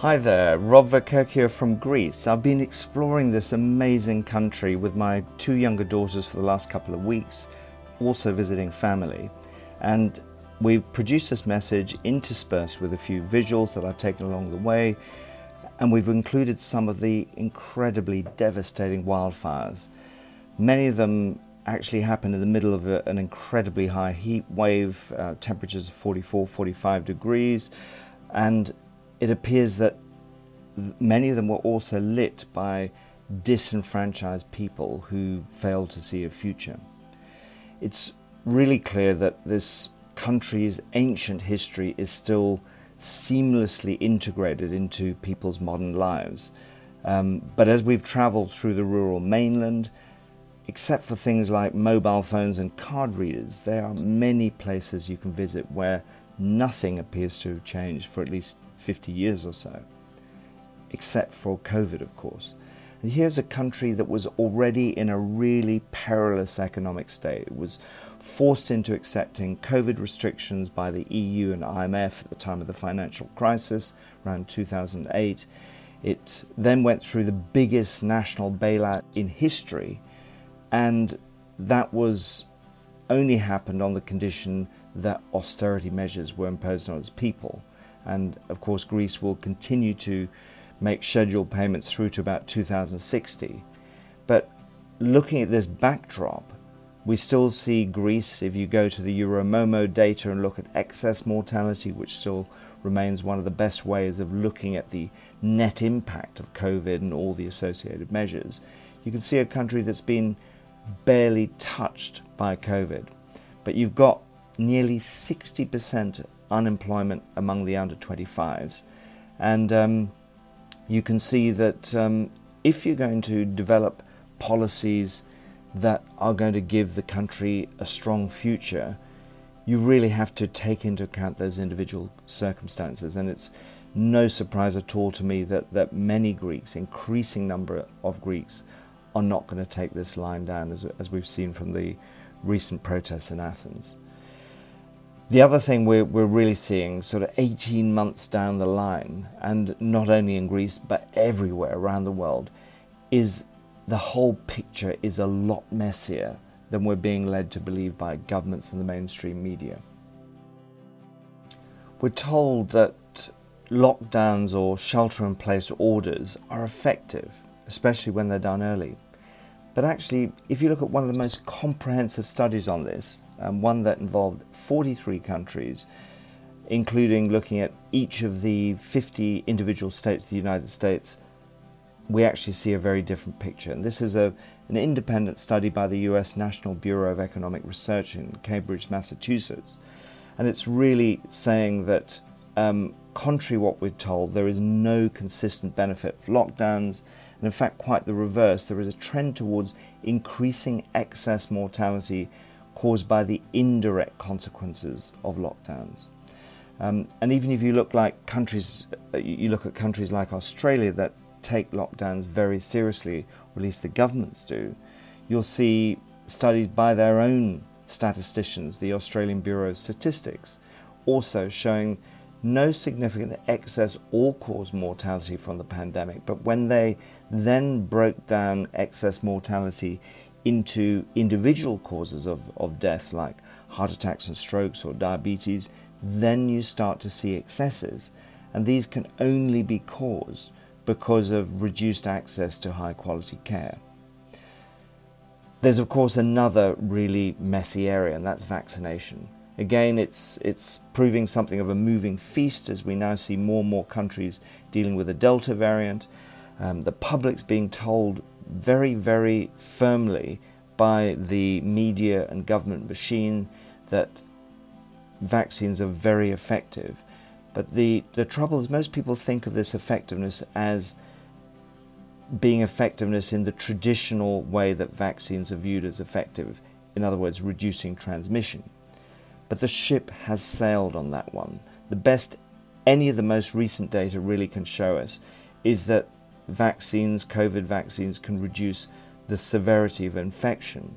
Hi there, Rob Verkerk here from Greece. I've been exploring this amazing country with my two younger daughters for the last couple of weeks, also visiting family. And we've produced this message interspersed with a few visuals that I've taken along the way, and we've included some of the incredibly devastating wildfires. Many of them actually happened in the middle of a, an incredibly high heat wave, uh, temperatures of 44, 45 degrees, and it appears that many of them were also lit by disenfranchised people who failed to see a future. It's really clear that this country's ancient history is still seamlessly integrated into people's modern lives. Um, but as we've traveled through the rural mainland, except for things like mobile phones and card readers, there are many places you can visit where nothing appears to have changed for at least 50 years or so, except for COVID, of course. And here's a country that was already in a really perilous economic state. It was forced into accepting COVID restrictions by the EU and IMF at the time of the financial crisis around 2008. It then went through the biggest national bailout in history, and that was only happened on the condition that austerity measures were imposed on its people. And of course, Greece will continue to make scheduled payments through to about 2060. But looking at this backdrop, we still see Greece, if you go to the Euromomo data and look at excess mortality, which still remains one of the best ways of looking at the net impact of COVID and all the associated measures, you can see a country that's been barely touched by COVID. But you've got nearly 60% unemployment among the under 25s. And um, you can see that um, if you're going to develop policies that are going to give the country a strong future, you really have to take into account those individual circumstances. And it's no surprise at all to me that, that many Greeks, increasing number of Greeks, are not going to take this line down, as, as we've seen from the recent protests in Athens. The other thing we're, we're really seeing, sort of 18 months down the line, and not only in Greece but everywhere around the world, is the whole picture is a lot messier than we're being led to believe by governments and the mainstream media. We're told that lockdowns or shelter in place orders are effective, especially when they're done early. But actually, if you look at one of the most comprehensive studies on this, um, one that involved 43 countries, including looking at each of the 50 individual states of the United States, we actually see a very different picture. And this is a, an independent study by the US National Bureau of Economic Research in Cambridge, Massachusetts. And it's really saying that, um, contrary what we're told, there is no consistent benefit for lockdowns. And in fact, quite the reverse. There is a trend towards increasing excess mortality caused by the indirect consequences of lockdowns. Um, and even if you look like countries, uh, you look at countries like Australia that take lockdowns very seriously, or at least the governments do, you'll see studies by their own statisticians, the Australian Bureau of Statistics, also showing no significant excess all cause mortality from the pandemic. But when they then broke down excess mortality into individual causes of, of death, like heart attacks and strokes or diabetes, then you start to see excesses. And these can only be caused because of reduced access to high quality care. There's, of course, another really messy area, and that's vaccination. Again, it's, it's proving something of a moving feast as we now see more and more countries dealing with the Delta variant. Um, the public's being told very, very firmly by the media and government machine that vaccines are very effective. But the, the trouble is, most people think of this effectiveness as being effectiveness in the traditional way that vaccines are viewed as effective, in other words, reducing transmission. But the ship has sailed on that one. The best any of the most recent data really can show us is that vaccines, COVID vaccines, can reduce the severity of infection.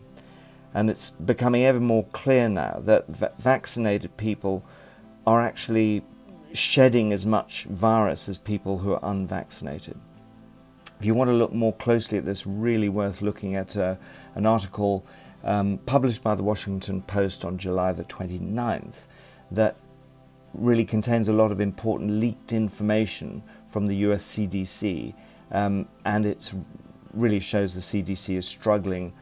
And it's becoming ever more clear now that va- vaccinated people are actually shedding as much virus as people who are unvaccinated. If you want to look more closely at this, really worth looking at uh, an article um, published by the Washington Post on July the 29th that really contains a lot of important leaked information from the US CDC, um, and it really shows the CDC is struggling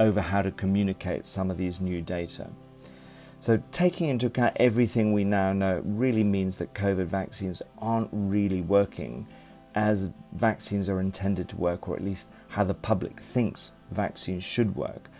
over how to communicate some of these new data. So, taking into account everything we now know really means that COVID vaccines aren't really working as vaccines are intended to work, or at least how the public thinks vaccines should work.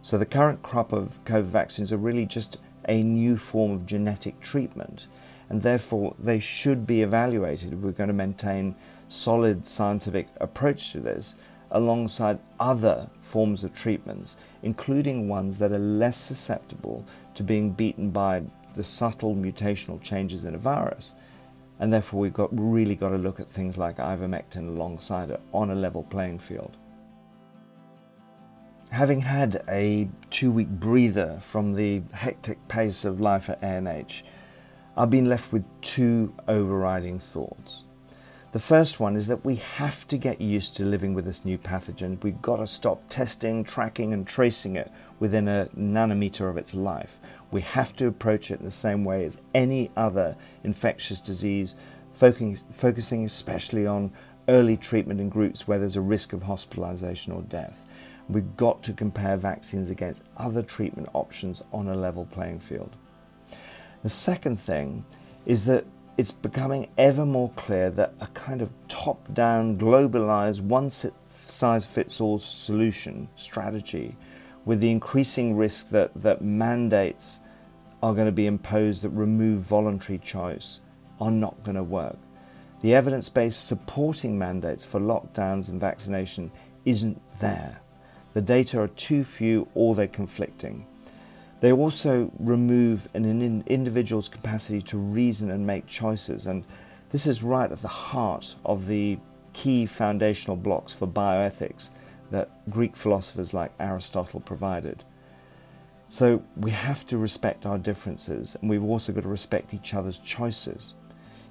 So, the current crop of COVID vaccines are really just a new form of genetic treatment, and therefore they should be evaluated if we're going to maintain solid scientific approach to this alongside other forms of treatments, including ones that are less susceptible to being beaten by the subtle mutational changes in a virus and therefore we've got really got to look at things like ivermectin alongside it on a level playing field. Having had a two-week breather from the hectic pace of life at ANH, I've been left with two overriding thoughts. The first one is that we have to get used to living with this new pathogen. We've got to stop testing, tracking, and tracing it within a nanometer of its life. We have to approach it in the same way as any other infectious disease, focusing especially on early treatment in groups where there's a risk of hospitalization or death. We've got to compare vaccines against other treatment options on a level playing field. The second thing is that it's becoming ever more clear that a kind of top down, globalized, one size fits all solution strategy with the increasing risk that, that mandates are going to be imposed that remove voluntary choice are not going to work. The evidence base supporting mandates for lockdowns and vaccination isn't there. The data are too few or they're conflicting. They also remove an individual's capacity to reason and make choices, and this is right at the heart of the key foundational blocks for bioethics that Greek philosophers like Aristotle provided. So we have to respect our differences and we've also got to respect each other's choices.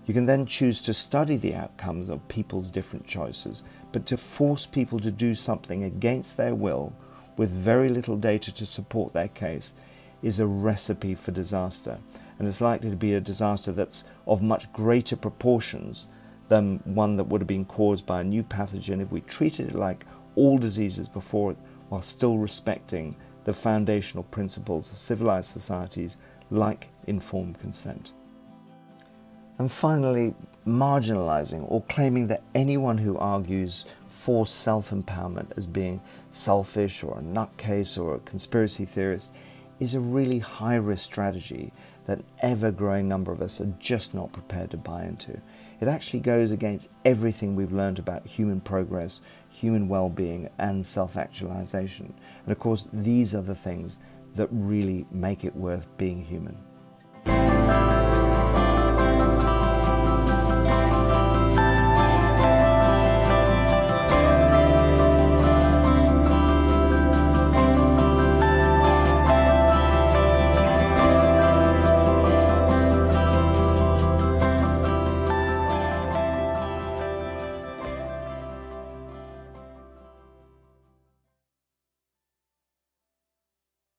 You can then choose to study the outcomes of people's different choices, but to force people to do something against their will with very little data to support their case is a recipe for disaster. And it's likely to be a disaster that's of much greater proportions than one that would have been caused by a new pathogen if we treated it like all diseases before it while still respecting the foundational principles of civilized societies like informed consent. And finally, marginalizing or claiming that anyone who argues for self empowerment as being selfish or a nutcase or a conspiracy theorist is a really high risk strategy that an ever growing number of us are just not prepared to buy into. It actually goes against everything we've learned about human progress, human well being, and self actualization. And of course, these are the things that really make it worth being human.